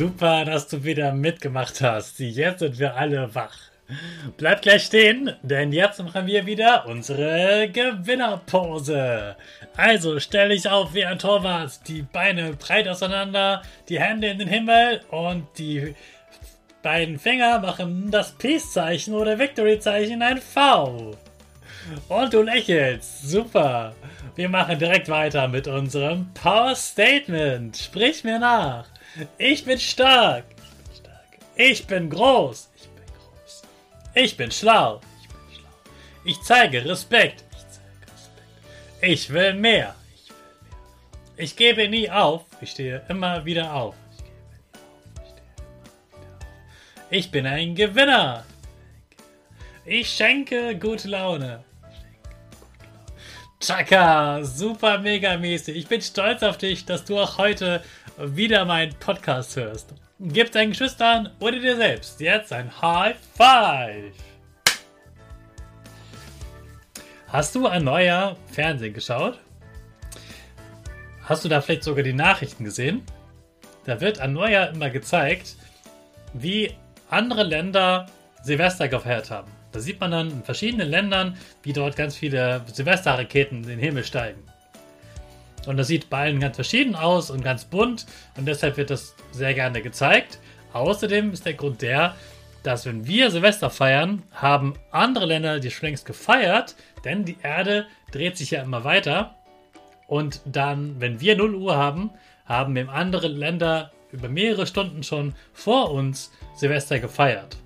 Super, dass du wieder mitgemacht hast. Jetzt sind wir alle wach. Bleib gleich stehen, denn jetzt machen wir wieder unsere Gewinnerpose. Also stell dich auf wie ein Torwart, die Beine breit auseinander, die Hände in den Himmel und die beiden Finger machen das Peace-Zeichen oder Victory-Zeichen ein V. Und du lächelst. Super. Wir machen direkt weiter mit unserem Power Statement. Sprich mir nach. Ich bin stark. Ich bin stark. Ich bin groß. Ich bin groß. Ich bin schlau. Ich bin schlau. Ich zeige Respekt. Ich zeige Respekt. Ich will mehr. Ich will mehr. Ich gebe nie auf. Ich stehe immer wieder auf. Ich gebe nie auf. Ich stehe immer wieder auf. Ich bin ein Gewinner. Ich schenke gute Laune. Chaka, super mega mäßig. Ich bin stolz auf dich, dass du auch heute wieder meinen Podcast hörst. Gib deinen Geschwistern oder dir selbst jetzt ein High Five. Hast du ein neuer Fernsehen geschaut? Hast du da vielleicht sogar die Nachrichten gesehen? Da wird an Neujahr immer gezeigt, wie andere Länder Silvester gefeiert haben. Da sieht man dann in verschiedenen Ländern, wie dort ganz viele Silvesterraketen in den Himmel steigen. Und das sieht bei allen ganz verschieden aus und ganz bunt und deshalb wird das sehr gerne gezeigt. Außerdem ist der Grund der, dass wenn wir Silvester feiern, haben andere Länder die schon längst gefeiert, denn die Erde dreht sich ja immer weiter. Und dann, wenn wir 0 Uhr haben, haben eben andere Länder über mehrere Stunden schon vor uns Silvester gefeiert.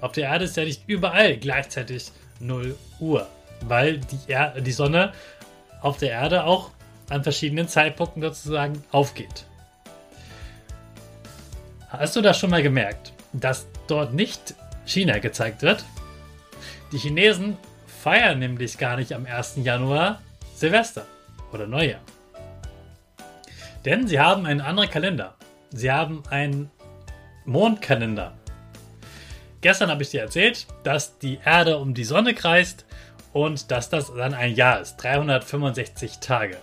Auf der Erde ist ja nicht überall gleichzeitig 0 Uhr, weil die, er die Sonne auf der Erde auch an verschiedenen Zeitpunkten sozusagen aufgeht. Hast du das schon mal gemerkt, dass dort nicht China gezeigt wird? Die Chinesen feiern nämlich gar nicht am 1. Januar Silvester oder Neujahr. Denn sie haben einen anderen Kalender. Sie haben einen Mondkalender. Gestern habe ich dir erzählt, dass die Erde um die Sonne kreist und dass das dann ein Jahr ist. 365 Tage.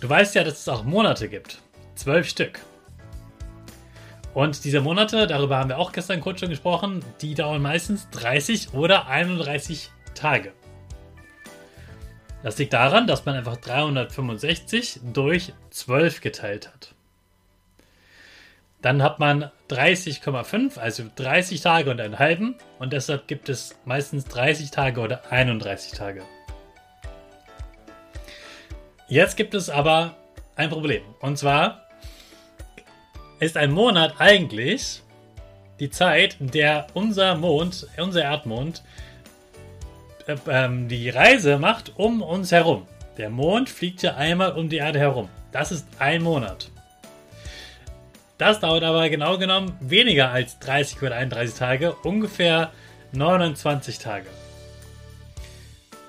Du weißt ja, dass es auch Monate gibt. Zwölf Stück. Und diese Monate, darüber haben wir auch gestern kurz schon gesprochen, die dauern meistens 30 oder 31 Tage. Das liegt daran, dass man einfach 365 durch 12 geteilt hat. Dann hat man 30,5, also 30 Tage und einen halben. Und deshalb gibt es meistens 30 Tage oder 31 Tage. Jetzt gibt es aber ein Problem. Und zwar ist ein Monat eigentlich die Zeit, in der unser Mond, unser Erdmond, äh, ähm, die Reise macht um uns herum. Der Mond fliegt ja einmal um die Erde herum. Das ist ein Monat. Das dauert aber genau genommen weniger als 30 oder 31 Tage, ungefähr 29 Tage.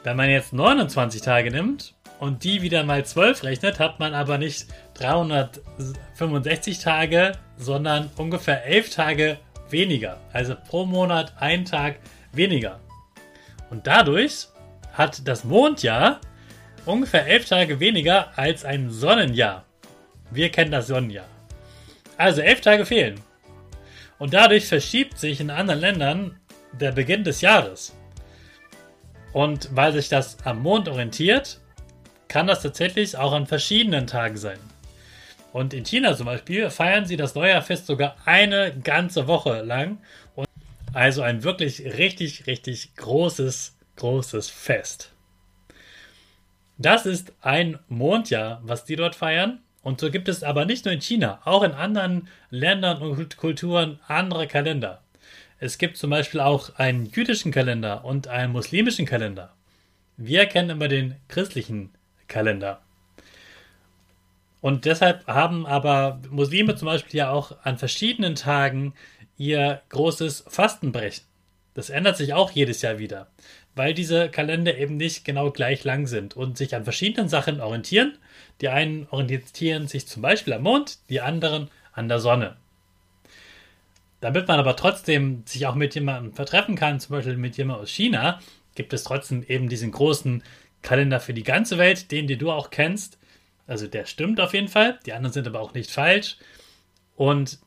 Wenn man jetzt 29 Tage nimmt und die wieder mal 12 rechnet, hat man aber nicht 365 Tage, sondern ungefähr 11 Tage weniger. Also pro Monat ein Tag weniger. Und dadurch hat das Mondjahr ungefähr 11 Tage weniger als ein Sonnenjahr. Wir kennen das Sonnenjahr. Also elf Tage fehlen. Und dadurch verschiebt sich in anderen Ländern der Beginn des Jahres. Und weil sich das am Mond orientiert, kann das tatsächlich auch an verschiedenen Tagen sein. Und in China zum Beispiel feiern sie das Neujahrfest sogar eine ganze Woche lang. Und also ein wirklich richtig, richtig großes, großes Fest. Das ist ein Mondjahr, was die dort feiern. Und so gibt es aber nicht nur in China, auch in anderen Ländern und Kulturen andere Kalender. Es gibt zum Beispiel auch einen jüdischen Kalender und einen muslimischen Kalender. Wir kennen immer den christlichen Kalender. Und deshalb haben aber Muslime zum Beispiel ja auch an verschiedenen Tagen ihr großes Fastenbrechen. Das ändert sich auch jedes Jahr wieder, weil diese Kalender eben nicht genau gleich lang sind und sich an verschiedenen Sachen orientieren. Die einen orientieren sich zum Beispiel am Mond, die anderen an der Sonne. Damit man aber trotzdem sich auch mit jemandem vertreffen kann, zum Beispiel mit jemandem aus China, gibt es trotzdem eben diesen großen Kalender für die ganze Welt, den, den du auch kennst. Also der stimmt auf jeden Fall. Die anderen sind aber auch nicht falsch. Und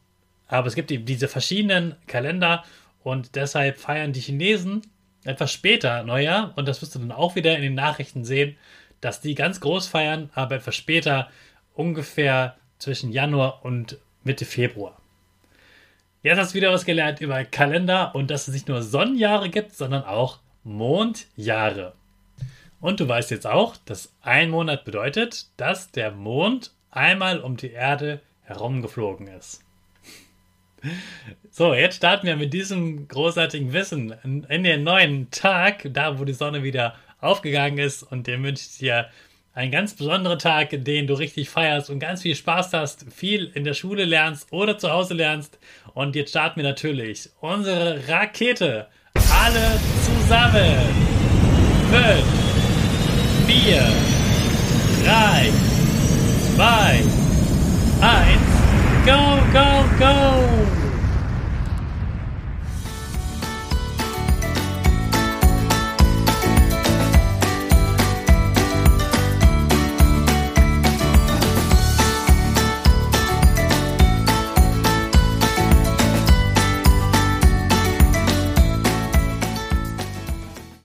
aber es gibt eben diese verschiedenen Kalender und deshalb feiern die Chinesen etwas später Neujahr und das wirst du dann auch wieder in den Nachrichten sehen, dass die ganz groß feiern, aber etwas später ungefähr zwischen Januar und Mitte Februar. Jetzt hast du wieder was gelernt über Kalender und dass es nicht nur Sonnenjahre gibt, sondern auch Mondjahre. Und du weißt jetzt auch, dass ein Monat bedeutet, dass der Mond einmal um die Erde herumgeflogen ist. So, jetzt starten wir mit diesem großartigen Wissen in, den neuen Tag, da wo die Sonne wieder aufgegangen ist und dem wünsche ich dir einen ganz besonderen Tag, den du richtig feierst und ganz viel Spaß hast, viel in der Schule lernst oder zu Hause lernst. Und jetzt starten wir natürlich unsere Rakete. Alle zusammen. Fünf. 4, 3, 2, 1.